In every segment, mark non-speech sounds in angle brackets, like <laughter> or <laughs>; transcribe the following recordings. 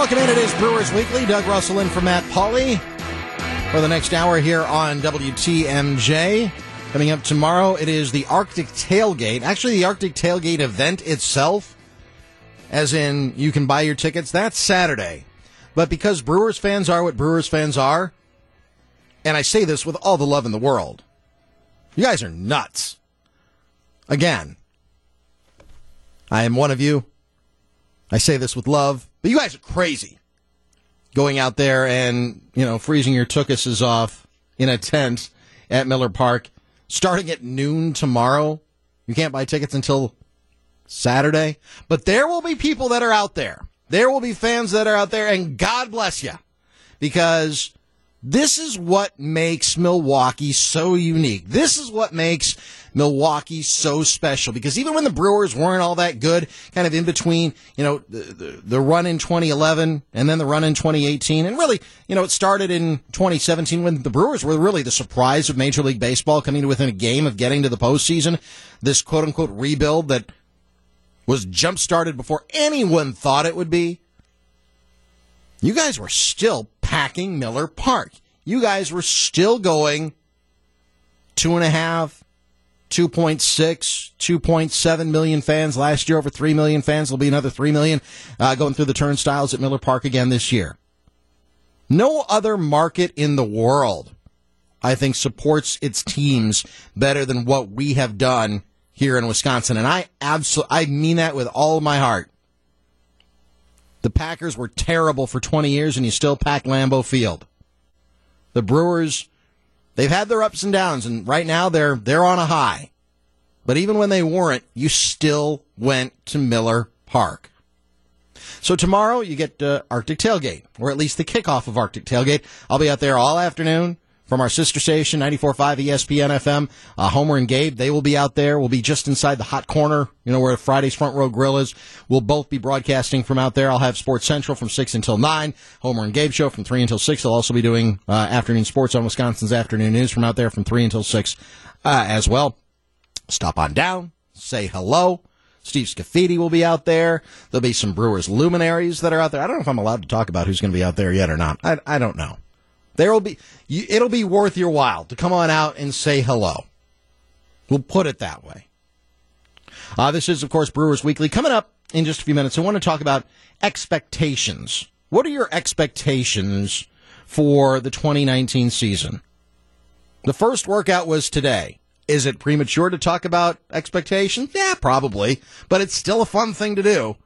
welcome in. It is Brewers Weekly. Doug Russell in for Matt Pauley for the next hour here on WTMJ. Coming up tomorrow, it is the Arctic Tailgate. Actually, the Arctic Tailgate event itself, as in you can buy your tickets, that's Saturday. But because Brewers fans are what Brewers fans are, and I say this with all the love in the world, you guys are nuts. Again, I am one of you. I say this with love, but you guys are crazy. Going out there and, you know, freezing your tuchuses off in a tent at Miller Park starting at noon tomorrow. You can't buy tickets until Saturday, but there will be people that are out there. There will be fans that are out there, and God bless you because this is what makes Milwaukee so unique. This is what makes Milwaukee so special because even when the Brewers weren't all that good, kind of in between, you know, the, the, the, run in 2011 and then the run in 2018, and really, you know, it started in 2017 when the Brewers were really the surprise of Major League Baseball coming to within a game of getting to the postseason. This quote unquote rebuild that was jump started before anyone thought it would be. You guys were still packing Miller Park. You guys were still going two and a half, 2.6, 2.7 million fans last year, over 3 million fans. There'll be another 3 million uh, going through the turnstiles at Miller Park again this year. No other market in the world, I think, supports its teams better than what we have done here in Wisconsin. And I absolutely, I mean that with all my heart. The Packers were terrible for 20 years, and you still pack Lambeau Field. The Brewers, they've had their ups and downs, and right now they're they're on a high. But even when they weren't, you still went to Miller Park. So tomorrow you get uh, Arctic Tailgate, or at least the kickoff of Arctic Tailgate. I'll be out there all afternoon from our sister station, 94.5 ESPN FM. Uh, Homer and Gabe, they will be out there. We'll be just inside the hot corner, you know, where Friday's Front Row Grill is. We'll both be broadcasting from out there. I'll have Sports Central from 6 until 9. Homer and Gabe show from 3 until 6. They'll also be doing uh, afternoon sports on Wisconsin's afternoon news from out there from 3 until 6 uh, as well. Stop on down, say hello. Steve Scaffidi will be out there. There'll be some Brewers luminaries that are out there. I don't know if I'm allowed to talk about who's going to be out there yet or not. I, I don't know. There will be, it'll be worth your while to come on out and say hello. We'll put it that way. Uh, this is, of course, Brewers Weekly. Coming up in just a few minutes, I want to talk about expectations. What are your expectations for the 2019 season? The first workout was today. Is it premature to talk about expectations? Yeah, probably, but it's still a fun thing to do.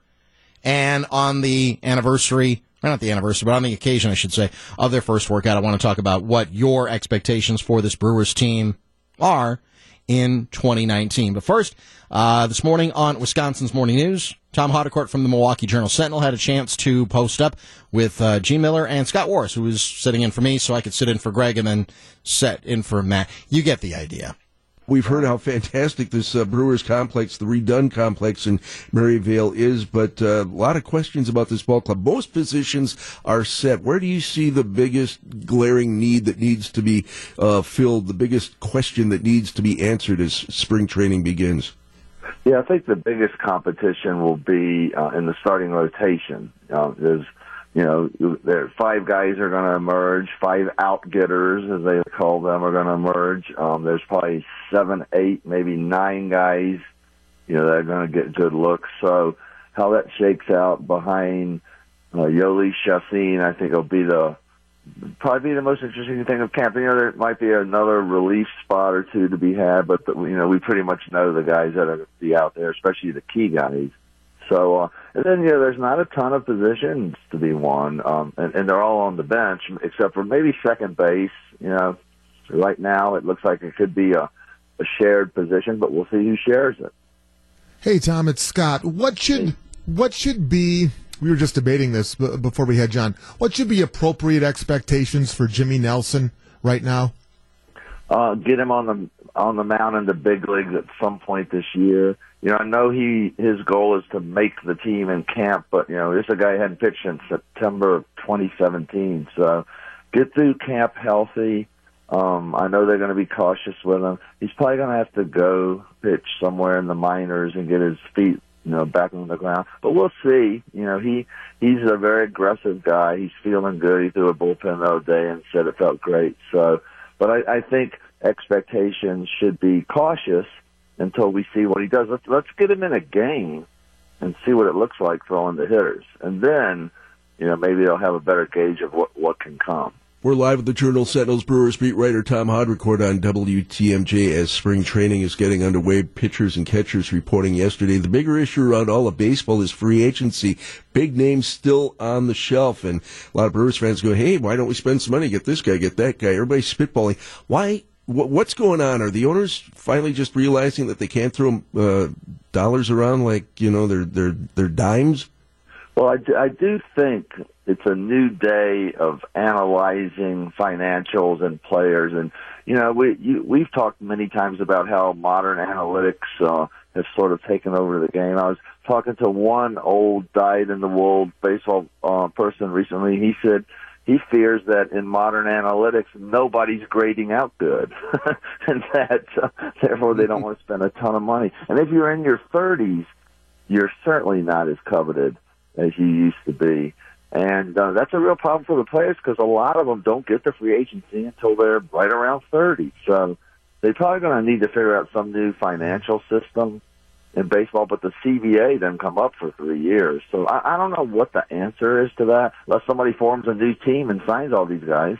And on the anniversary not the anniversary, but on the occasion, I should say, of their first workout, I want to talk about what your expectations for this Brewers team are in 2019. But first, uh, this morning on Wisconsin's Morning News, Tom Haudricourt from the Milwaukee Journal Sentinel had a chance to post up with uh, Gene Mueller and Scott Warris, who was sitting in for me, so I could sit in for Greg and then set in for Matt. You get the idea. We've heard how fantastic this uh, Brewers complex, the redone complex in Maryvale is, but uh, a lot of questions about this ball club. Most positions are set. Where do you see the biggest glaring need that needs to be uh, filled, the biggest question that needs to be answered as spring training begins? Yeah, I think the biggest competition will be uh, in the starting rotation. Uh, there's you know, there five guys are going to emerge. Five outgetters, as they call them, are going to emerge. Um, there's probably seven, eight, maybe nine guys, you know, that are going to get good looks. So how that shakes out behind uh, Jhoulys Chacin, I think will be the probably be the most interesting thing of camp. You know, there might be another relief spot or two to be had, but the, you know, we pretty much know the guys that are going to be out there, especially the key guys. So, uh, and then, you know, there's not a ton of positions to be won, um, and, and they're all on the bench, except for maybe second base. You know, right now it looks like it could be a, a shared position, but we'll see who shares it. Hey, Tom, it's Scott. What should what should be? We were just debating this before we had John. What should be appropriate expectations for Jimmy Nelson right now? Uh, get him on the on the mound in the big leagues at some point this year you know, I know he his goal is to make the team in camp, but you know, this a guy hadn't pitched since September of 2017. So get through camp healthy. Um, I know they're going to be cautious with him. He's probably going to have to go pitch somewhere in the minors and get his feet you know, back on the ground. But we'll see. You know, he he's a very aggressive guy. He's feeling good. He threw a bullpen the other day and said it felt great. So, but I, I think expectations should be cautious until we see what he does. Let's let's get him in a game and see what it looks like throwing the hitters, and then you know maybe they'll have a better gauge of what what can come. We're live with the Journal Sentinels Brewers beat writer Tom Haudricourt on WTMJ as spring training is getting underway. Pitchers and catchers reporting yesterday. The bigger issue around all of baseball is free agency. Big names still on the shelf, and a lot of Brewers fans go, "Hey, why don't we spend some money? Get this guy, get that guy." Everybody's spitballing. Why? What's going on? Are the owners finally just realizing that they can't throw uh, dollars around like you know they're they're they're dimes? Well, I do, I do think it's a new day of analyzing financials and players, and you know we you, we've talked many times about how modern analytics uh, has sort of taken over the game. I was talking to one old dyed in the wool baseball uh, person recently. He said he fears that in modern analytics nobody's grading out good, <laughs> and that uh, therefore they don't want to spend a ton of money. And if you're in your 30s, you're certainly not as coveted as you used to be. And uh, that's a real problem for the players because a lot of them don't get the free agency until they're right around 30. So they're probably going to need to figure out some new financial system in baseball, but the CBA doesn't come up for three years. So I, I don't know what the answer is to that unless somebody forms a new team and signs all these guys.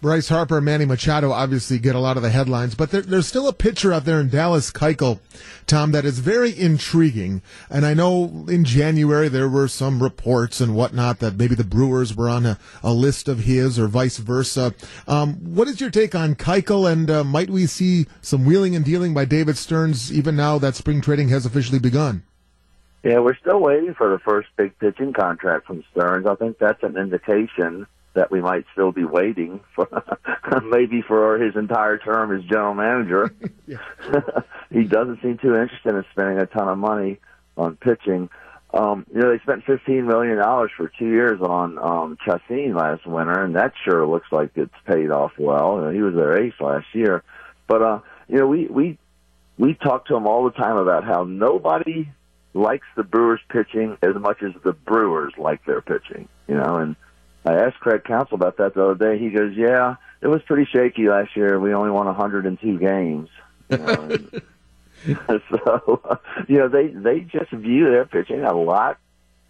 Bryce Harper and Manny Machado obviously get a lot of the headlines, but there, there's still a pitcher out there in Dallas Keuchel, Tom, that is very intriguing. And I know in January there were some reports and whatnot that maybe the Brewers were on a, a list of his or vice versa. Um, what is your take on Keuchel, and uh, might we see some wheeling and dealing by David Stearns even now that spring trading has officially begun? Yeah, we're still waiting for the first big pitching contract from Stearns. I think that's an indication that we might still be waiting for <laughs> maybe for his entire term as general manager. <laughs> <laughs> he doesn't seem too interested in spending a ton of money on pitching. Um, you know, they spent fifteen million dollars for two years on um Chacin last winter, and that sure looks like it's paid off well. You know, he was their ace last year. But uh, you know, we we we talk to him all the time about how nobody likes the Brewers pitching as much as the Brewers like their pitching. You know, and I asked Craig Counsell about that the other day. He goes, "Yeah, it was pretty shaky last year. We only won 102 games." You know, <laughs> so, you know, they they just view their pitching a lot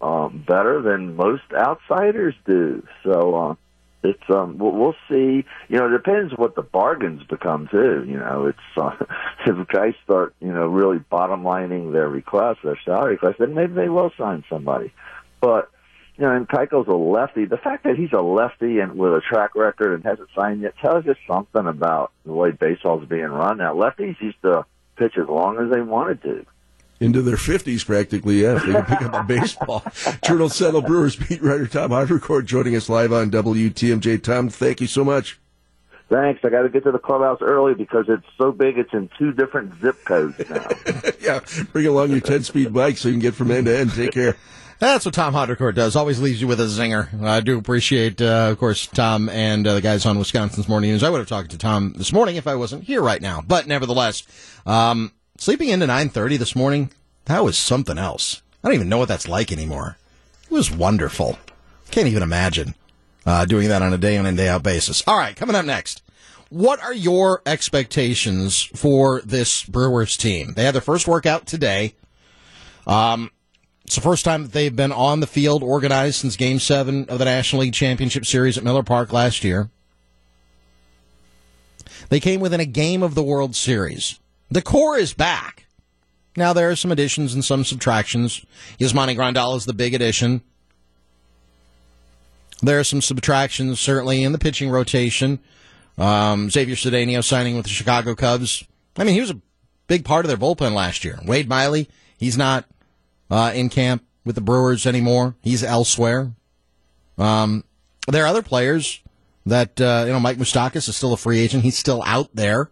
um, better than most outsiders do. So uh, it's um, we'll, we'll see. You know, it depends what the bargains become too. You know, it's uh, <laughs> if guys start you know really bottom lining their requests, their salary requests, then maybe they will sign somebody. But you know, and Keuchel's a lefty. The fact that he's a lefty and with a track record and hasn't signed yet tells you something about the way baseball's being run now. Lefties used to pitch as long as they wanted to. Into their 50s, practically, yeah, if they can pick up a <laughs> baseball. Journal Sentinel Brewers beat writer Tom Haudricourt joining us live on WTMJ. Tom, thank you so much. Thanks. I got to get to the clubhouse early because it's so big. It's in two different zip codes now. <laughs> yeah, bring along your 10 speed bike so you can get from end to end. Take care. <laughs> That's what Tom Haudricourt does. Always leaves you with a zinger. I do appreciate, uh, of course, Tom and uh, the guys on Wisconsin's Morning News. I would have talked to Tom this morning if I wasn't here right now. But nevertheless, um, sleeping into 9.30 this morning, that was something else. I don't even know what that's like anymore. It was wonderful. Can't even imagine uh, doing that on a day in and day out basis. All right, coming up next. What are your expectations for this Brewers team? They had their first workout today. Um, it's the first time that they've been on the field organized since Game 7 of the National League Championship Series at Miller Park last year. They came within a game of the World Series. The core is back. Now, there are some additions and some subtractions. Yasmani Grandal is the big addition. There are some subtractions, certainly, in the pitching rotation. Um, Xavier Cedeno signing with the Chicago Cubs. I mean, he was a big part of their bullpen last year. Wade Miley, he's not uh, in camp with the Brewers anymore. He's elsewhere. Um, there are other players that uh, you know. Mike Moustakas is still a free agent. He's still out there.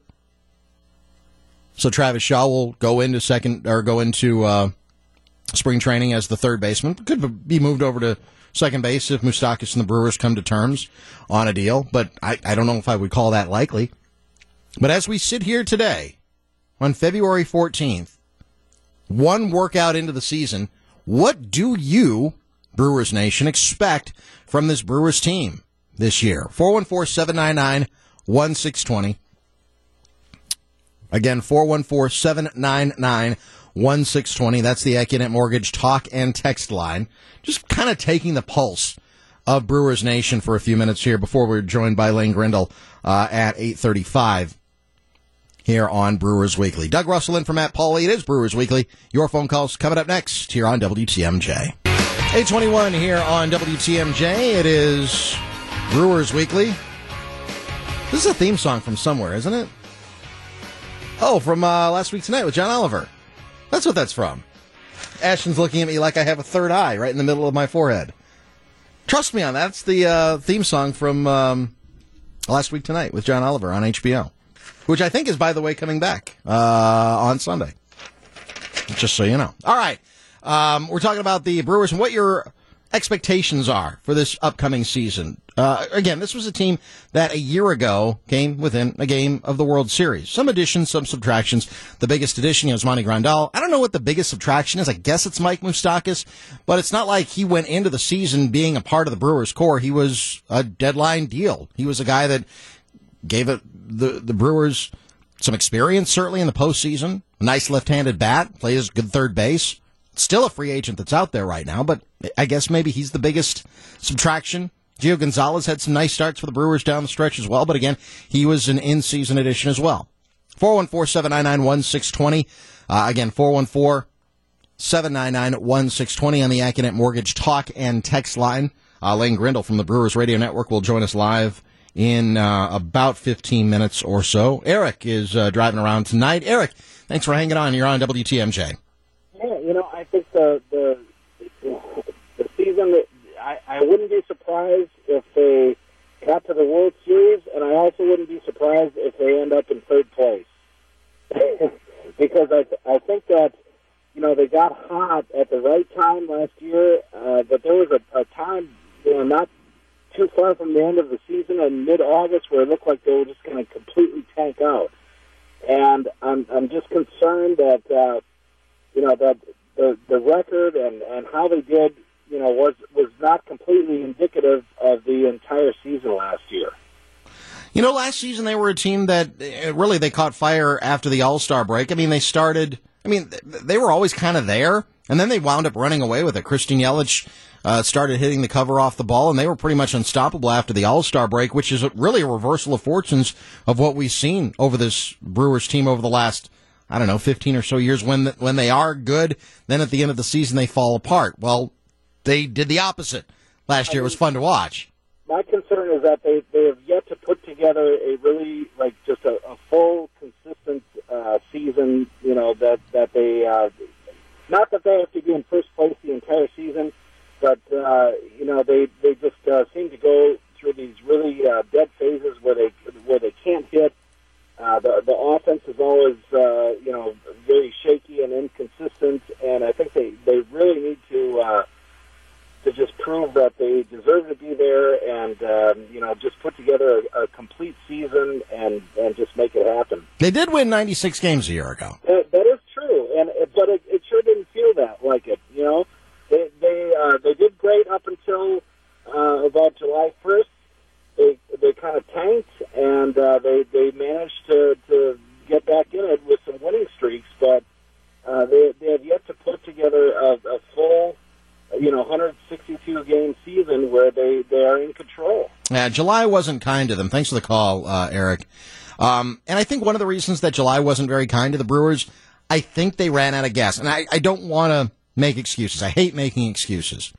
So Travis Shaw will go into second or go into uh, spring training as the third baseman. Could be moved over to second base if Moustakas and the Brewers come to terms on a deal. But I, I don't know if I would call that likely. But as we sit here today, on February 14th, one workout into the season. What do you, Brewers Nation, expect from this Brewers team this year? 414 799 1620. Again, 414 799 1620. That's the Accunet Mortgage talk and text line. Just kind of taking the pulse of Brewers Nation for a few minutes here before we're joined by Lane Grindle uh, at 835 here on Brewers Weekly. Doug Russell in for Matt Pauley. It is Brewers Weekly. Your phone calls coming up next here on WTMJ. 821 here on WTMJ. It is Brewers Weekly. This is a theme song from somewhere, isn't it? Oh, from uh, last week tonight with John Oliver. That's what that's from. Ashton's looking at me like I have a third eye right in the middle of my forehead. Trust me on that. That's the uh, theme song from um, last week tonight with John Oliver on HBO, which I think is, by the way, coming back uh, on Sunday. Just so you know. All right. Um, we're talking about the Brewers and what your expectations are for this upcoming season. Uh, again, this was a team that a year ago came within a game of the World Series. Some additions, some subtractions. The biggest addition is Monty Grandal. I don't know what the biggest subtraction is. I guess it's Mike Moustakas, but it's not like he went into the season being a part of the Brewers core. He was a deadline deal. He was a guy that gave it the, the Brewers some experience, certainly in the postseason. Nice left-handed bat, plays good third base. Still a free agent that's out there right now, but I guess maybe he's the biggest subtraction. Gio Gonzalez had some nice starts for the Brewers down the stretch as well, but again, he was an in-season addition as well. 414-799-1620. Uh, again, 414-799-1620 on the Accunet Mortgage talk and text line. Uh, Lane Grindle from the Brewers Radio Network will join us live in uh, about 15 minutes or so. Eric is uh, driving around tonight. Eric, thanks for hanging on. You're on WTMJ. Yeah, you know, I think the the the season that I, I wouldn't be surprised if they got to the World Series, and I also wouldn't be surprised if they end up in third place <laughs> because I I think that you know they got hot at the right time last year, uh, but there was a, a time you know not far from the end of the season in mid-August where it looked like they were just going to completely tank out, and I'm I'm just concerned that. Uh, you know that the the record and and how they did you know was was not completely indicative of the entire season last year. You know, last season they were a team that uh, really they caught fire after the All Star break. I mean, they started. I mean, they were always kind of there, and then they wound up running away with it. Christian Yelich uh, started hitting the cover off the ball, and they were pretty much unstoppable after the All Star break, which is really a reversal of fortunes of what we've seen over this Brewers team over the last I don't know, 15 or so years when, the, when they are good, then at the end of the season they fall apart. Well, they did the opposite last year. It was fun to watch. My concern is that they, they have yet to put together a really, like, just a, a full, consistent uh, season, you know, that, that they, uh, not that they have to be in first place the entire season, but, uh, you know, they, they just uh, seem to go through these really uh, dead phases where they, where they can't hit uh, the the offense is always uh, you know very shaky and inconsistent, and I think they they really need to uh, to just prove that they deserve to be there, and um, you know just put together a, a complete season and and just make it happen. They did win 96 games a year ago. That, that is true, and but it, it sure didn't feel that like it. You know, they they uh, they did great up until uh, about July 1st they they kind of tanked and uh, they they managed to to get back in it with some winning streaks, but uh, they they have yet to put together a, a full you know 162 game season where they they are in control. July wasn't kind to them. Thanks for the call, uh, Eric. Um, and I think one of the reasons that July wasn't very kind to the Brewers, I think they ran out of gas. And I, I don't want to make excuses. I hate making excuses.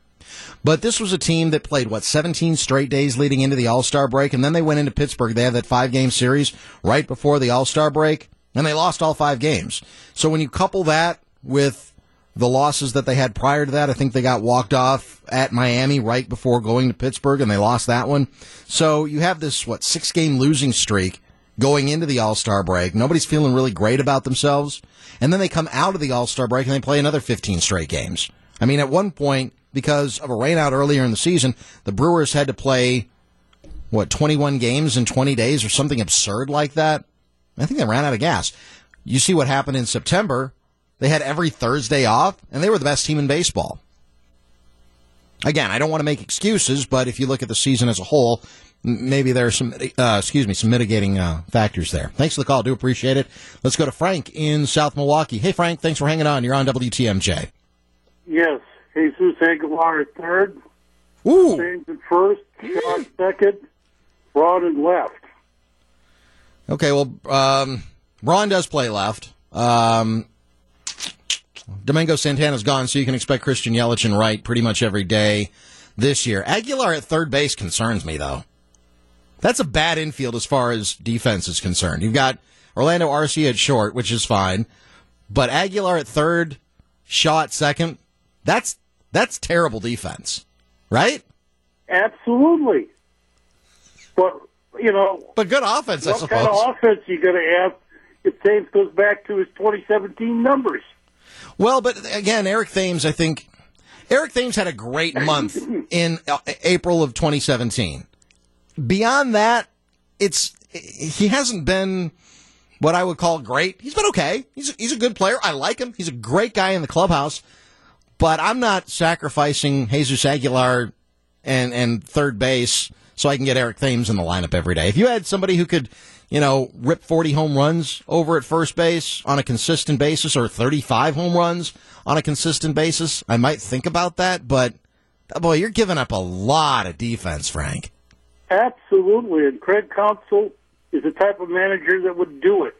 But this was a team that played, what, 17 straight days leading into the All Star break, and then they went into Pittsburgh. They had that five game series right before the All Star break, and they lost all five games. So when you couple that with the losses that they had prior to that, I think they got walked off at Miami right before going to Pittsburgh, and they lost that one. So you have this, what, six game losing streak going into the All Star break. Nobody's feeling really great about themselves. And then they come out of the All Star break and they play another 15 straight games. I mean, at one point, because of a rainout earlier in the season, the Brewers had to play what 21 games in 20 days or something absurd like that. I think they ran out of gas. You see what happened in September. They had every Thursday off, and they were the best team in baseball. Again, I don't want to make excuses, but if you look at the season as a whole, maybe there are some, uh, excuse me, some mitigating uh, factors there. Thanks for the call. I Do appreciate it. Let's go to Frank in South Milwaukee. Hey, Frank, thanks for hanging on. You're on WTMJ. Yes, Jesus Aguilar at third, Ooh. Thames at first, Shaw second, Braun at left. Okay, well, um, Braun does play left. Um, Domingo Santana's gone, so you can expect Christian Yelich and Wright pretty much every day this year. Aguilar at third base concerns me, though. That's a bad infield as far as defense is concerned. You've got Orlando Arcia at short, which is fine, but Aguilar at third, Shaw at second. That's that's terrible defense, right? Absolutely. But, you know, But good offense, I what suppose. kind of offense you going to have if Thames goes back to his 2017 numbers? Well, but again, Eric Thames, I think Eric Thames had a great month <laughs> in uh, April of 2017. Beyond that, it's he hasn't been what I would call great. He's been okay. He's he's a good player. I like him. He's a great guy in the clubhouse. But I'm not sacrificing Jesus Aguilar and and third base so I can get Eric Thames in the lineup every day. If you had somebody who could, you know, rip 40 home runs over at first base on a consistent basis or 35 home runs on a consistent basis, I might think about that, but boy, you're giving up a lot of defense, Frank. Absolutely. And Craig Counsell is the type of manager that would do it.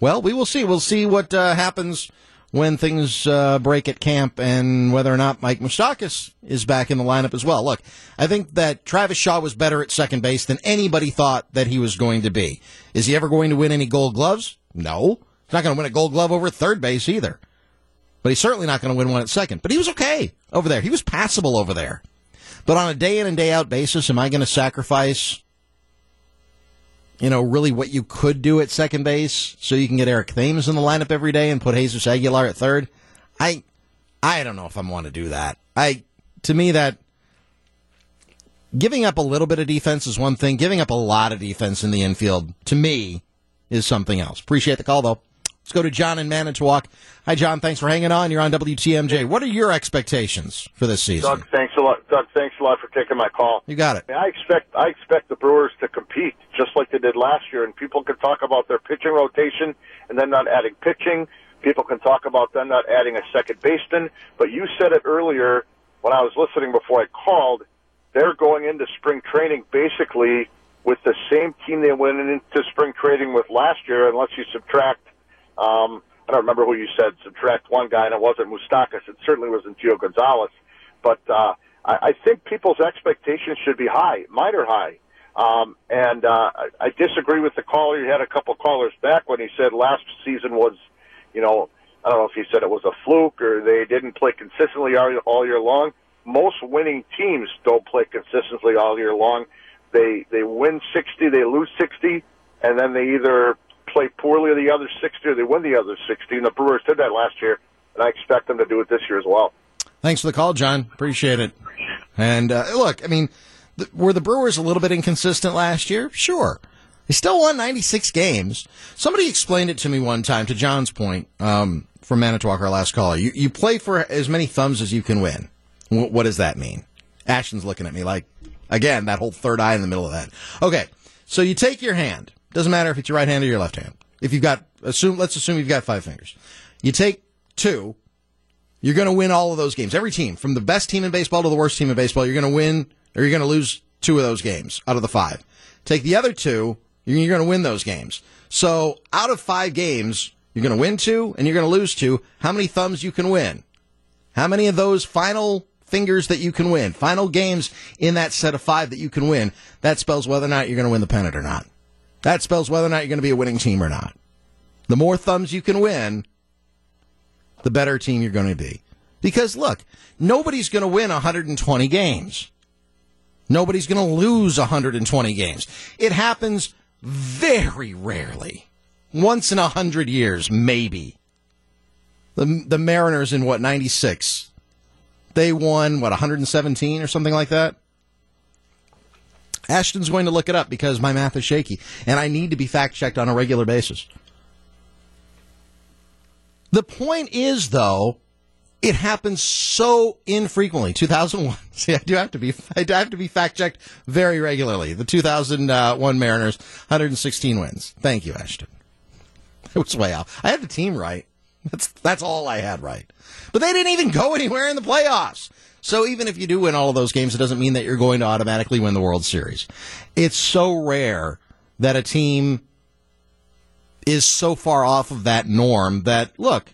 Well, we will see. We'll see what uh, happens when things uh, break at camp and whether or not Mike Moustakas is back in the lineup as well. Look, I think that Travis Shaw was better at second base than anybody thought that he was going to be. Is he ever going to win any gold gloves? No. He's not going to win a gold glove over third base either. But he's certainly not going to win one at second. But he was okay over there. He was passable over there. But on a day in and day out basis, am I going to sacrifice you know, really what you could do at second base so you can get Eric Thames in the lineup every day and put Jesus Aguilar at third. I I don't know if I'm want to do that. I to me that giving up a little bit of defense is one thing. Giving up a lot of defense in the infield to me is something else. Appreciate the call though. Let's go to John in Manitowoc. Hi John, thanks for hanging on. You're on WTMJ. What are your expectations for this season? Doug, thanks a lot. Doug, thanks a lot for taking my call. You got it. I expect I expect the Brewers to compete just like they did last year, and people can talk about their pitching rotation and then not adding pitching. People can talk about them not adding a second baseman. But you said it earlier when I was listening before I called. They're going into spring training basically with the same team they went into spring training with last year, unless you subtract. Um, I don't remember who you said subtract one guy, and it wasn't Moustakas. It certainly wasn't Gio Gonzalez. But uh, I, I think people's expectations should be high. Mine are high. Um, and uh, I, I disagree with the caller. You had a couple callers back when he said last season was, you know, I don't know if he said it was a fluke or they didn't play consistently all, all year long. Most winning teams don't play consistently all year long. They they win 60, they lose 60, and then they either play poorly the other 60 or they win the other 60. And the Brewers did that last year, and I expect them to do it this year as well. Thanks for the call, John. Appreciate it. And uh, look, I mean, th- were the Brewers a little bit inconsistent last year? Sure. They still won 96 games. Somebody explained it to me one time, to John's point, um, from Manitowoc, our last caller. You, you play for as many thumbs as you can win. W- what does that mean? Ashton's looking at me like, again, that whole third eye in the middle of that. Okay, so you take your hand. Doesn't matter if it's your right hand or your left hand. If you've got, assume, let's assume you've got five fingers. You take two, you're going to win all of those games. Every team, from the best team in baseball to the worst team in baseball, you're going to win or you're going to lose two of those games out of the five. Take the other two, you're going to win those games. So out of five games, you're going to win two and you're going to lose two. How many thumbs you can win? How many of those final fingers that you can win, final games in that set of five that you can win, that spells whether or not you're going to win the pennant or not. That spells whether or not you're going to be a winning team or not. The more thumbs you can win, the better team you're going to be. Because look, nobody's going to win 120 games. Nobody's going to lose 120 games. It happens very rarely. Once in a hundred years, maybe. The, the Mariners in what, 96? They won, what, 117 or something like that? Ashton's going to look it up because my math is shaky and I need to be fact checked on a regular basis. The point is, though, it happens so infrequently. 2001. <laughs> See, I do have to be, I have to be fact checked very regularly. The 2001 Mariners, 116 wins. Thank you, Ashton. It was way off. I had the team right. That's, that's all I had right. But they didn't even go anywhere in the playoffs. So even if you do win all of those games, it doesn't mean that you're going to automatically win the World Series. It's so rare that a team is so far off of that norm that, look,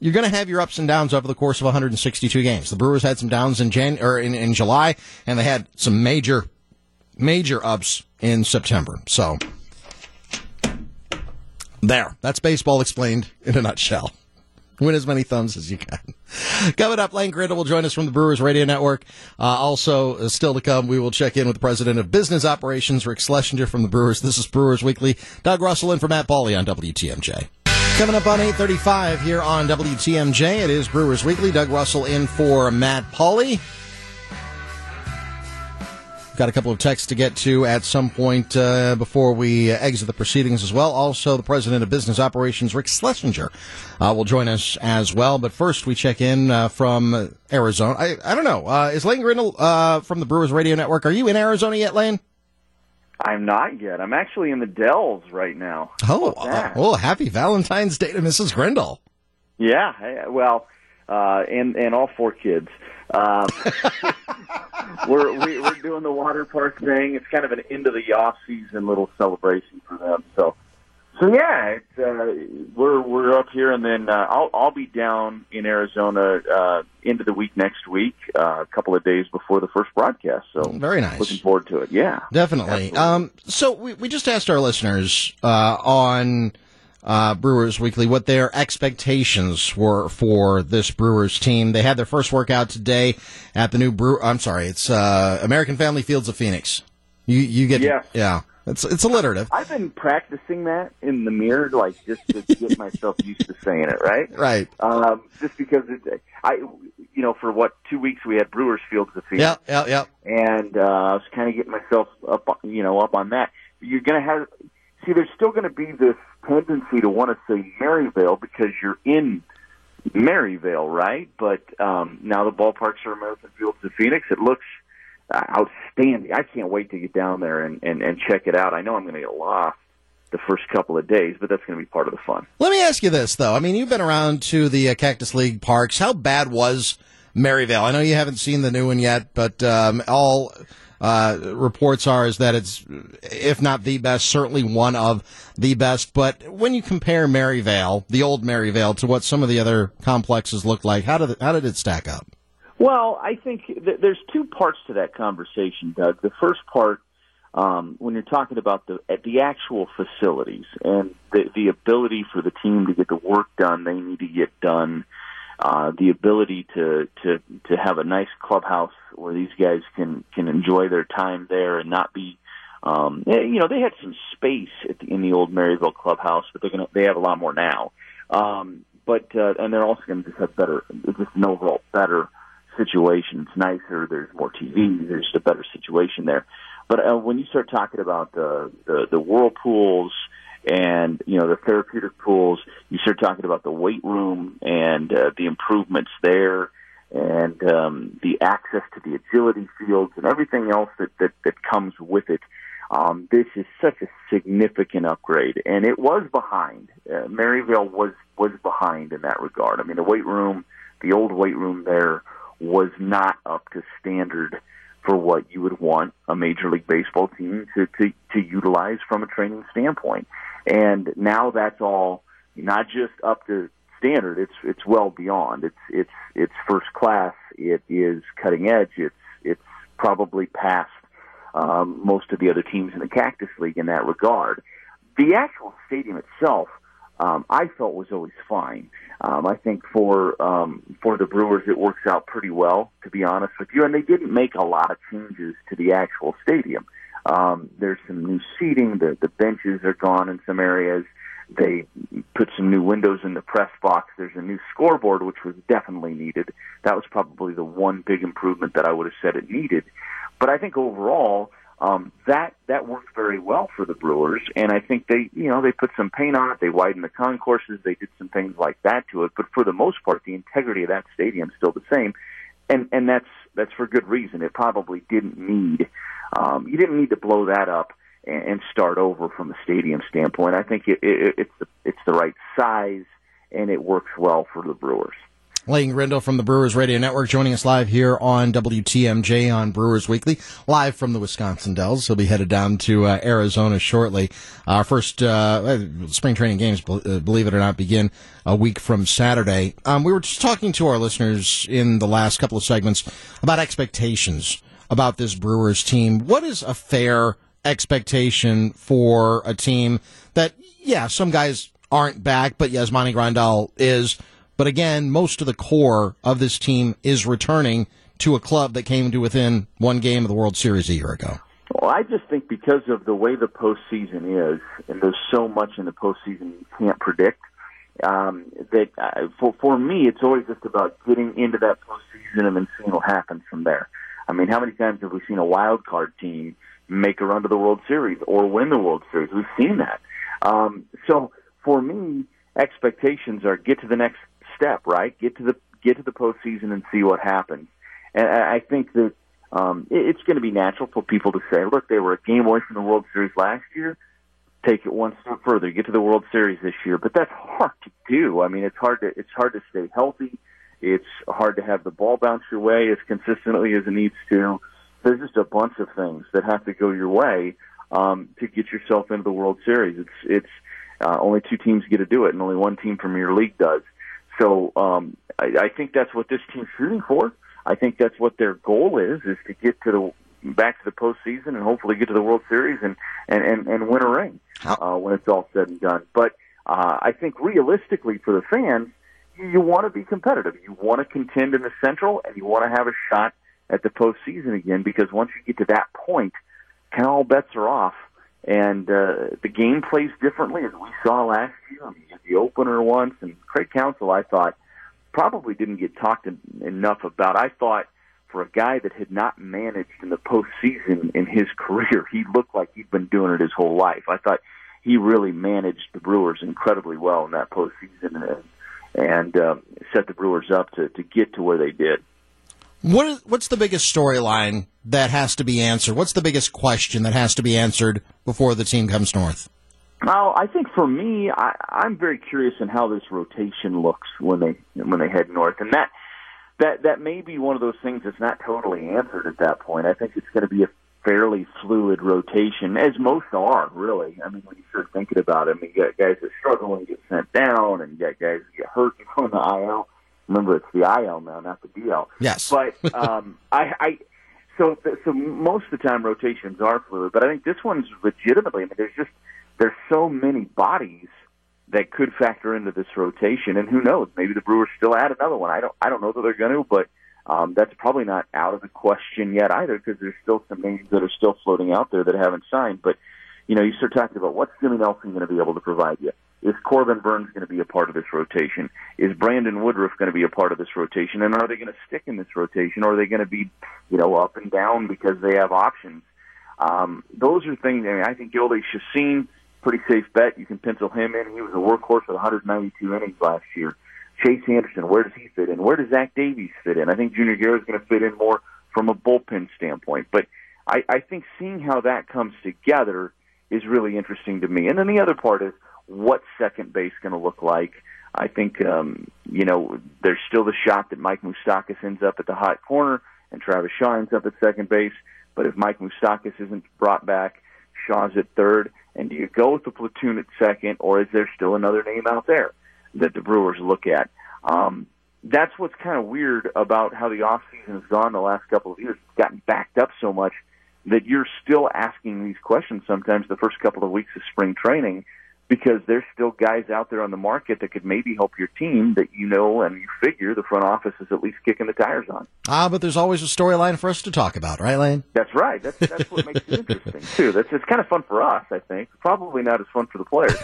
you're going to have your ups and downs over the course of 162 games. The Brewers had some downs in Jan or in, in July, and they had some major, major ups in September. So there, that's baseball explained in a nutshell. <laughs> Win as many thumbs as you can. <laughs> Coming up, Lane Grindle will join us from the Brewers Radio Network. Uh, also, uh, still to come, we will check in with the president of business operations, Rick Schlesinger from the Brewers. This is Brewers Weekly. Doug Russell in for Matt Pauley on WTMJ. Coming up on 835 here on WTMJ, it is Brewers Weekly. Doug Russell in for Matt Pauley. Got a couple of texts to get to at some point uh, before we exit the proceedings as well. Also, the president of business operations, Rick Schlesinger, uh, will join us as well. But first, we check in uh, from Arizona. I, I don't know. Uh, is Lane Grindle uh, from the Brewers Radio Network? Are you in Arizona yet, Lane? I'm not yet. I'm actually in the Dells right now. Oh, uh, oh, happy Valentine's Day to Mrs. Grindle. Yeah, well, uh, and and all four kids. Um, we're we, we're doing the water park thing. It's kind of an end of the off season little celebration for them. So so yeah, it's, uh, we're we're up here, and then uh, I'll I'll be down in Arizona uh, into the week next week, uh, a couple of days before the first broadcast. So very nice. Looking forward to it. Yeah, definitely. Um, so we we just asked our listeners uh, on uh, Brewers Weekly what their expectations were for this Brewers team. They had their first workout today at the new Brew. I'm sorry, it's uh, American Family Fields of Phoenix. You you get yeah yeah. It's it's alliterative. I've been practicing that in the mirror, like just to get <laughs> myself used to saying it. Right. Right. Um, just because it, I, you know, for what two weeks we had Brewers Fields of Phoenix. Yeah, yeah, yeah. And uh, I was kind of getting myself up, you know, up on that. You're gonna have see. There's still going to be this tendency to want to say Maryvale because you're in Maryvale, right? But um, now the ballparks are American Fields of Phoenix. It looks uh, outstanding. I can't wait to get down there and, and, and check it out. I know I'm going to get lost the first couple of days, but that's going to be part of the fun. Let me ask you this, though. I mean, you've been around to the uh, Cactus League parks. How bad was Maryvale? I know you haven't seen the new one yet, but um, all uh, reports are is that it's, if not the best, certainly one of the best. But when you compare Maryvale, the old Maryvale, to what some of the other complexes look like, how did it, how did it stack up? Well, I think th- there's two parts to that conversation, Doug. The first part, um, when you're talking about the the actual facilities and the the ability for the team to get the work done they need to get done, uh, the ability to to to have a nice clubhouse where these guys can can enjoy their time there and not be. Um, you know, they had some space at the, in the old Maryvale clubhouse, but they're gonna they have a lot more now. Um, but uh, and they're also to just have better, just an overall better situation. It's nicer. There's more TV. There's a better situation there. But uh, when you start talking about the, the the whirlpools and you know the therapeutic pools, you start talking about the weight room and uh, the improvements there, and um, the access to the agility fields and everything else that that, that comes with it. Um, this is such a significant upgrade, and it was behind. Uh, Maryvale was was behind in that regard. I mean, the weight room, the old weight room there was not up to standard for what you would want a major league baseball team to, to, to utilize from a training standpoint. And now that's all not just up to standard, it's it's well beyond. It's it's it's first class, it is cutting edge, it's it's probably past um, most of the other teams in the Cactus League in that regard. The actual stadium itself um, I felt was always fine. Um, I think for um, for the Brewers, it works out pretty well, to be honest with you. And they didn't make a lot of changes to the actual stadium. Um, there's some new seating. The the benches are gone in some areas. They put some new windows in the press box. There's a new scoreboard, which was definitely needed. That was probably the one big improvement that I would have said it needed. But I think overall, Um, that that worked very well for the Brewers, and I think they, you know, they put some paint on it. They widened the concourses. They did some things like that to it. But for the most part, the integrity of that stadium is still the same, and and that's that's for good reason. It probably didn't need, um, you didn't need to blow that up and, and start over from a stadium standpoint. I think it, it, it's the, it's the right size, and it works well for the Brewers. Lane Grindle from the Brewers Radio Network joining us live here on WTMJ on Brewers Weekly, live from the Wisconsin Dells. He'll be headed down to uh, Arizona shortly. Our first uh, spring training games, uh, believe it or not, begin a week from Saturday. Um, we were just talking to our listeners in the last couple of segments about expectations about this Brewers team. What is a fair expectation for a team that, yeah, some guys aren't back, but Yasmani Grandal is – but again, most of the core of this team is returning to a club that came to within one game of the World Series a year ago. Well, I just think because of the way the postseason is, and there's so much in the postseason you can't predict, um, that uh, for for me, it's always just about getting into that postseason and then seeing what happens from there. I mean, how many times have we seen a wild card team make a run to the World Series or win the World Series? We've seen that. Um, so for me, expectations are get to the next step, right? Get to the get to the postseason and see what happens. And I think that um, it's going to be natural for people to say, "Look, they were a game away from the World Series last year. Take it one step further, get to the World Series this year." But that's hard to do. I mean, it's hard to it's hard to stay healthy. It's hard to have the ball bounce your way as consistently as it needs to. There's just a bunch of things that have to go your way um, to get yourself into the World Series. It's it's uh, only two teams get to do it, and only one team from your league does. So um, I, I think that's what this team's shooting for. I think that's what their goal is: is to get to the back to the postseason and hopefully get to the World Series and and and, and win a ring uh, when it's all said and done. But uh, I think realistically for the fans, you, you want to be competitive. You want to contend in the Central, and you want to have a shot at the postseason again. Because once you get to that point, kind of all bets are off and uh, the game plays differently as we saw last year. I mean, the opener once, and Craig Counsell, I thought, probably didn't get talked enough about. I thought for a guy that had not managed in the postseason in his <laughs> career, he looked like he'd been doing it his whole life. I thought he really managed the Brewers incredibly well in that postseason and, and um, set the Brewers up to, to get to where they did. What what's the biggest storyline that has to be answered? What's the biggest question that has to be answered before the team comes north? Well, I think for me, I, I'm very curious in how this rotation looks when they when they head north, and that that that may be one of those things that's not totally answered at that point. I think it's going to be a fairly fluid rotation, as most are, really. I mean, when you start thinking about it, I mean, you got guys that struggle and get sent down, and you got guys that get hurt and go in the IL. Remember, it's the IL now, not the DL. Yes. But <laughs> um, I, I, so so most of the time rotations are fluid, but I think this one's legitimately. I mean, there's just there's so many bodies that could factor into this rotation, and who knows? Maybe the Brewers still add another one. I don't I don't know that they're going to, but um, that's probably not out of the question yet either, because there's still some names that are still floating out there that haven't signed. But you know, you start talking about what's Jimmy Nelson going to be able to provide you. Is Corbin Burnes going to be a part of this rotation? Is Brandon Woodruff going to be a part of this rotation? And are they going to stick in this rotation, or are they going to be, you know, up and down because they have options? Um, those are things. I mean, I think Jhoulys Chacin, pretty safe bet. You can pencil him in. He was a workhorse with 192 innings last year. Chase Anderson, where does he fit in? Where does Zach Davies fit in? I think Junior Guerra is going to fit in more from a bullpen standpoint. But I, I think seeing how that comes together is really interesting to me. And then the other part is what second base going to look like. I think um, you know there's still the shot that Mike Moustakas ends up at the hot corner and Travis Shaw ends up at second base. But if Mike Moustakas isn't brought back, Shaw's at third. And do you go with the platoon at second, or is there still another name out there that the Brewers look at? Um, that's what's kind of weird about how the off season has gone the last couple of years. It's gotten backed up so much that you're still asking these questions sometimes the first couple of weeks of spring training because there's still guys out there on the market that could maybe help your team that you know and you figure the front office is at least kicking the tires on. Ah, but there's always a storyline for us to talk about, right, Lane? That's right. That's that's what makes it interesting <laughs> too. That's it's kind of fun for us, I think. Probably not as fun for the players.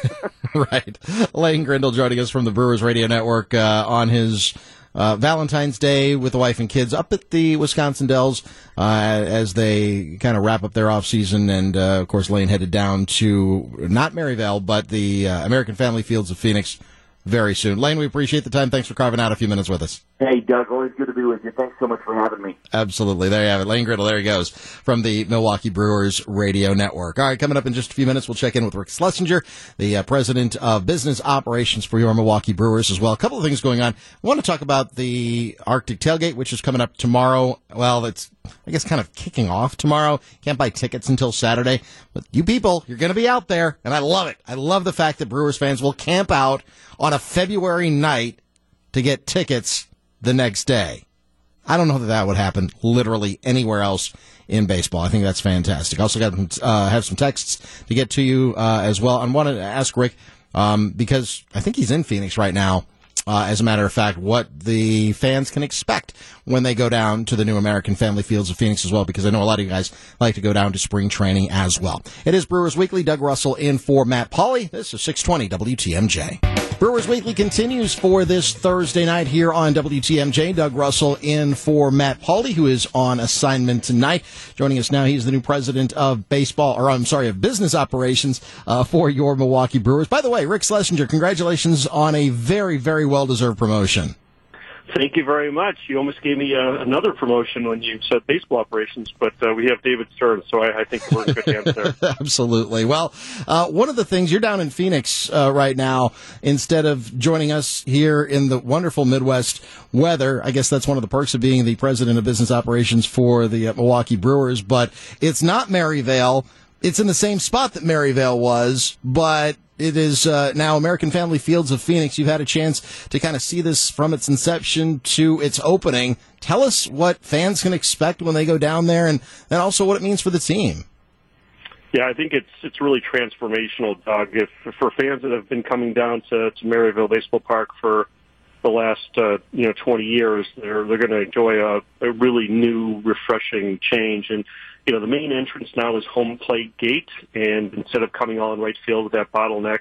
<laughs> right. Lane Grindle joining us from the Brewers Radio Network uh, on his uh, Valentine's Day with the wife and kids up at the Wisconsin Dells uh, as they kind of wrap up their off season, and uh, of course Lane headed down to not Maryvale but the uh, American Family Fields of Phoenix very soon. Lane, we appreciate the time. Thanks for carving out a few minutes with us. Hey, Doug, always good to be with you. Thanks so much for having me. Absolutely. There you have it. Lane Grindle, there he goes from the Milwaukee Brewers Radio Network. All right, coming up in just a few minutes, we'll check in with Rick Schlesinger, the uh, president of business operations for your Milwaukee Brewers as well. A couple of things going on. I want to talk about the Arctic Tailgate, which is coming up tomorrow. Well, it's, I guess, kind of kicking off tomorrow. Can't buy tickets until Saturday. But you people, you're going to be out there, and I love it. I love the fact that Brewers fans will camp out on a February night to get tickets the next day. I don't know that that would happen literally anywhere else in baseball. I think that's fantastic. Also got uh, have some texts to get to you uh, as well. I wanted to ask Rick um, because I think he's in Phoenix right now. Uh, as a matter of fact, what the fans can expect when they go down to the new American Family Fields of Phoenix as well, because I know a lot of you guys like to go down to spring training as well. It is Brewers Weekly. Doug Russell in for Matt Pauley. This is 620 WTMJ. Brewers Weekly continues for this Thursday night here on WTMJ. Doug Russell in for Matt Pauley, who is on assignment tonight. Joining us now, he's the new president of baseball, or I'm sorry, of business operations uh, for your Milwaukee Brewers. By the way, Rick Schlesinger, congratulations on a very, very well deserved promotion. Thank you very much. You almost gave me uh, another promotion when you said baseball operations, but uh, we have David Stearns, so I, I think we're in good hands there. <laughs> Absolutely. Well, uh, one of the things you're down in Phoenix uh, right now, instead of joining us here in the wonderful Midwest weather, I guess that's one of the perks of being the president of business operations for the uh, Milwaukee Brewers. But it's not Maryvale. It's in the same spot that Maryvale was, but it is uh, now American Family Fields of Phoenix. You've had a chance to kind of see this from its inception to its opening. Tell us what fans can expect when they go down there, and, and also what it means for the team. Yeah, I think it's it's really transformational, Doug. If for fans that have been coming down to, to Maryvale Baseball Park for the last uh, you know 20 years, they're they're going to enjoy a, a really new, refreshing change. And you know, the main entrance now is home plate gate, and instead of coming all in right field with that bottleneck,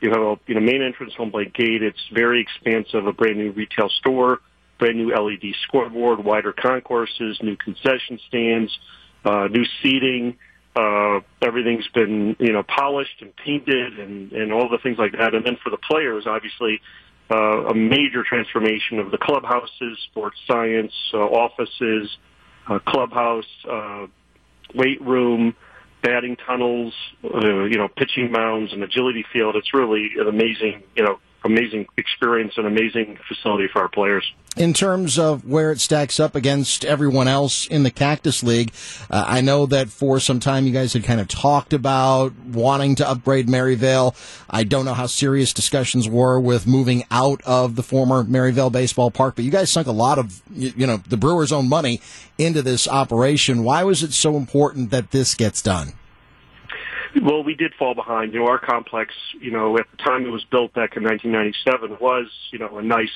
you have a you know main entrance home plate gate. It's very expansive, a brand new retail store, brand new LED scoreboard, wider concourses, new concession stands, uh, new seating. Uh, everything's been you know polished and painted and and all the things like that. And then for the players, obviously. Uh, a major transformation of the clubhouses, sports science, uh, offices, uh, clubhouse, uh, weight room, batting tunnels, uh, you know, pitching mounds, and agility field. It's really an amazing, you know, amazing experience and amazing facility for our players. In terms of where it stacks up against everyone else in the Cactus League, uh, I know that for some time you guys had kind of talked about wanting to upgrade Maryvale. I don't know how serious discussions were with moving out of the former Maryvale Baseball Park, but you guys sunk a lot of, you know, the Brewers' own money into this operation. Why was it so important that this gets done? Well, we did fall behind. You know, our complex, you know, at the time it was built back in 1997 was, you know, a nice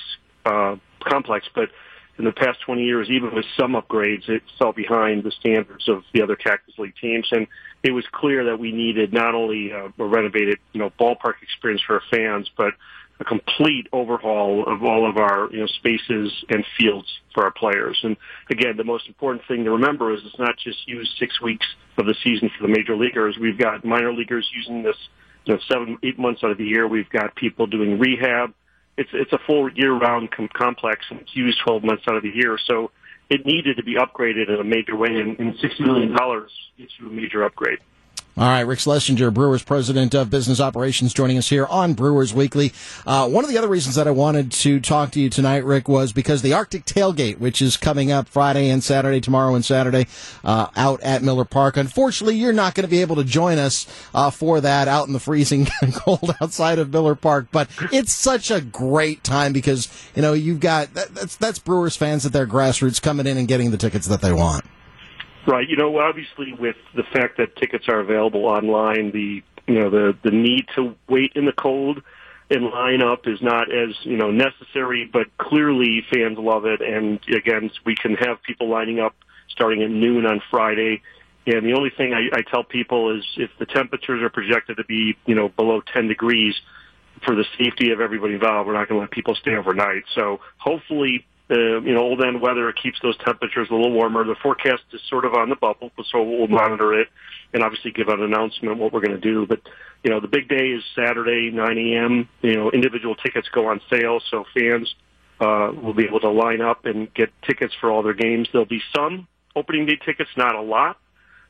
uh, complex, but in the past 20 years, even with some upgrades, it fell behind the standards of the other Cactus League teams. And it was clear that we needed not only uh, a renovated, you know, ballpark experience for our fans, but a complete overhaul of all of our you know spaces and fields for our players. And again, the most important thing to remember is it's not just used six weeks of the season for the major leaguers. We've got minor leaguers using this you know seven eight months out of the year. We've got people doing rehab. It's it's a full year round com- complex and it's used 12 months out of the year. So it needed to be upgraded in a major way, and, and $60 million gets you a major upgrade. All right, Rick Schlesinger, Brewers President of Business Operations, joining us here on Brewers Weekly. Uh, one of the other reasons that I wanted to talk to you tonight, Rick, was because the Arctic Tailgate, which is coming up Friday and Saturday, tomorrow and Saturday, uh, out at Miller Park. Unfortunately, you're not going to be able to join us uh, for that out in the freezing <laughs> cold outside of Miller Park. But it's such a great time because you know you've got that, that's that's Brewers fans at their grassroots coming in and getting the tickets that they want. Right. You know, obviously, with the fact that tickets are available online, the you know the the need to wait in the cold and line up is not as you know necessary, but clearly fans love it. And again, we can have people lining up starting at noon on Friday. And the only thing I, I tell people is if the temperatures are projected to be you know below 10 degrees, for the safety of everybody involved, we're not going to let people stay overnight. So hopefully uh, you know, old end weather keeps those temperatures a little warmer. The forecast is sort of on the bubble, so we'll monitor it and obviously give an announcement what we're going to do. But you know, the big day is Saturday, 9 a.m. You know, individual tickets go on sale, so fans uh, will be able to line up and get tickets for all their games. There'll be some opening day tickets, not a lot,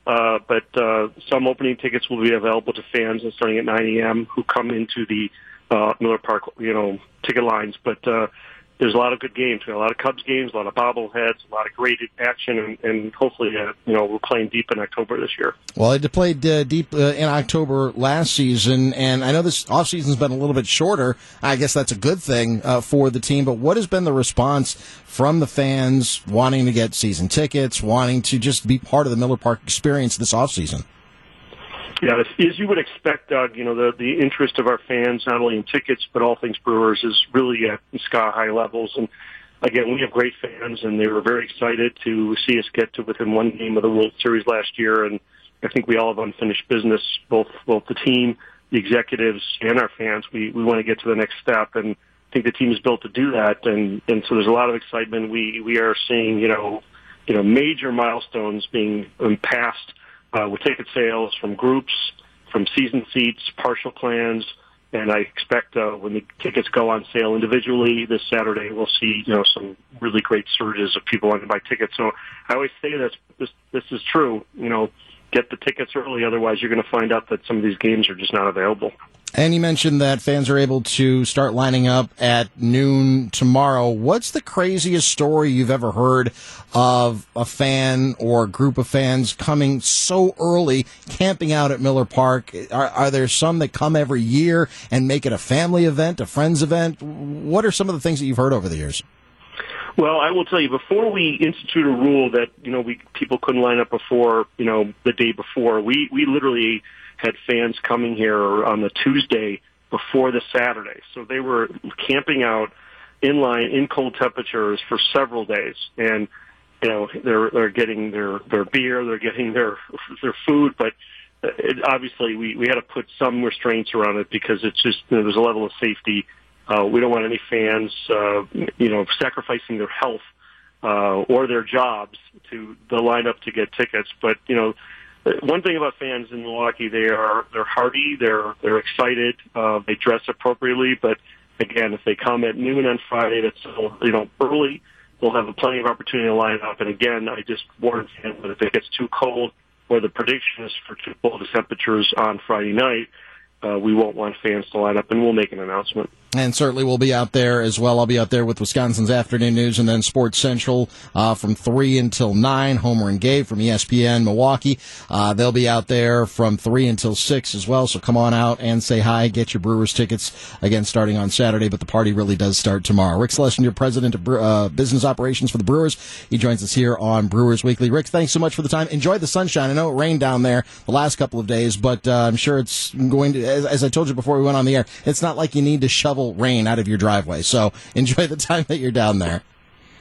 uh, but uh, some opening tickets will be available to fans starting at 9 a.m. who come into the uh, Miller Park, you know, ticket lines. But uh, there's a lot of good games. A lot of Cubs games, a lot of bobbleheads, a lot of great action, and, and hopefully, uh, you know, we're playing deep in October this year. Well, they played uh, deep uh, in October last season, and I know this off season's been a little bit shorter. I guess that's a good thing uh, for the team. But what has been the response from the fans wanting to get season tickets, wanting to just be part of the Miller Park experience this off season? Yeah, as you would expect, Doug, you know, the, the interest of our fans, not only in tickets, but all things Brewers is really at sky high levels. And again, we have great fans and they were very excited to see us get to within one game of the World Series last year. And I think we all have unfinished business, both, both the team, the executives and our fans. We, we want to get to the next step and I think the team is built to do that. And, and so there's a lot of excitement. We, we are seeing, you know, you know, major milestones being um, passed uh, with ticket sales from groups, from season seats, partial plans, and I expect uh, when the tickets go on sale individually this Saturday, we'll see you know some really great surges of people wanting to buy tickets. So I always say this this this is true. You know, get the tickets early, otherwise you're going to find out that some of these games are just not available. And you mentioned that fans are able to start lining up at noon tomorrow. What's the craziest story you've ever heard of a fan or a group of fans coming so early, camping out at Miller Park? Are, are there some that come every year and make it a family event, a friends event? What are some of the things that you've heard over the years? Well, I will tell you before we institute a rule that you know we people couldn't line up before you know the day before. We we literally had fans coming here on the Tuesday before the Saturday, so they were camping out in line in cold temperatures for several days, and you know they're they're getting their their beer, they're getting their their food, but it, obviously we we had to put some restraints around it because it's just you know, there's a level of safety. Uh, we don't want any fans, uh, you know, sacrificing their health uh, or their jobs to the lineup to get tickets. But you know, one thing about fans in Milwaukee, they are they're hardy, they're they're excited, uh, they dress appropriately. But again, if they come at noon on Friday, that's still, you know early. They'll have plenty of opportunity to line up. And again, I just warn fans that if it gets too cold, or the prediction is for too cold temperatures on Friday night, uh, we won't want fans to line up, and we'll make an announcement. And certainly we'll be out there as well. I'll be out there with Wisconsin's Afternoon News and then Sports Central uh, from 3 until 9. Homer and Gabe from ESPN Milwaukee. Uh, they'll be out there from 3 until 6 as well. So come on out and say hi. Get your Brewers tickets again starting on Saturday, but the party really does start tomorrow. Rick Schlesinger, president of uh, business operations for the Brewers. He joins us here on Brewers Weekly. Rick, thanks so much for the time. Enjoy the sunshine. I know it rained down there the last couple of days, but uh, I'm sure it's going to, as, as I told you before we went on the air, it's not like you need to shovel shovel rain out of your driveway. So enjoy the time that you're down there.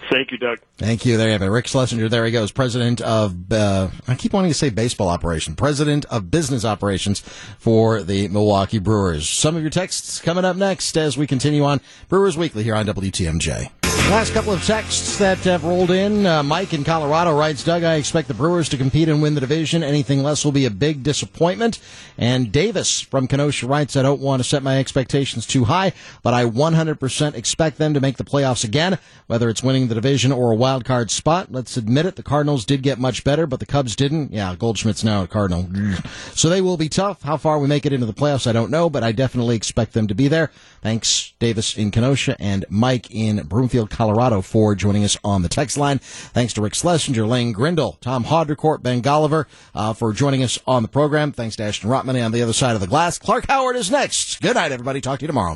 Thank you, Doug. Thank you. There you have it. Rick Schlesinger, there he goes, president of, uh, I keep wanting to say baseball operation, president of business operations for the Milwaukee Brewers. Some of your texts coming up next as we continue on Brewers Weekly here on WTMJ. Last couple of texts that have rolled in. Uh, Mike in Colorado writes, Doug, I expect the Brewers to compete and win the division. Anything less will be a big disappointment. And Davis from Kenosha writes, I don't want to set my expectations too high, but I 100% expect them to make the playoffs again, whether it's winning the division or a wild card spot. Let's admit it, the Cardinals did get much better, but the Cubs didn't. Yeah, Goldschmidt's now a Cardinal. So they will be tough. How far we make it into the playoffs, I don't know, but I definitely expect them to be there. Thanks, Davis in Kenosha and Mike in Broomfield, Colorado for joining us on the text line. Thanks to Rick Schlesinger, Lane Grindle, Tom Haudricourt, Ben Golliver uh, for joining us on the program. Thanks to Ashton Rotman on the other side of the glass. Clark Howard is next. Good night, everybody. Talk to you tomorrow.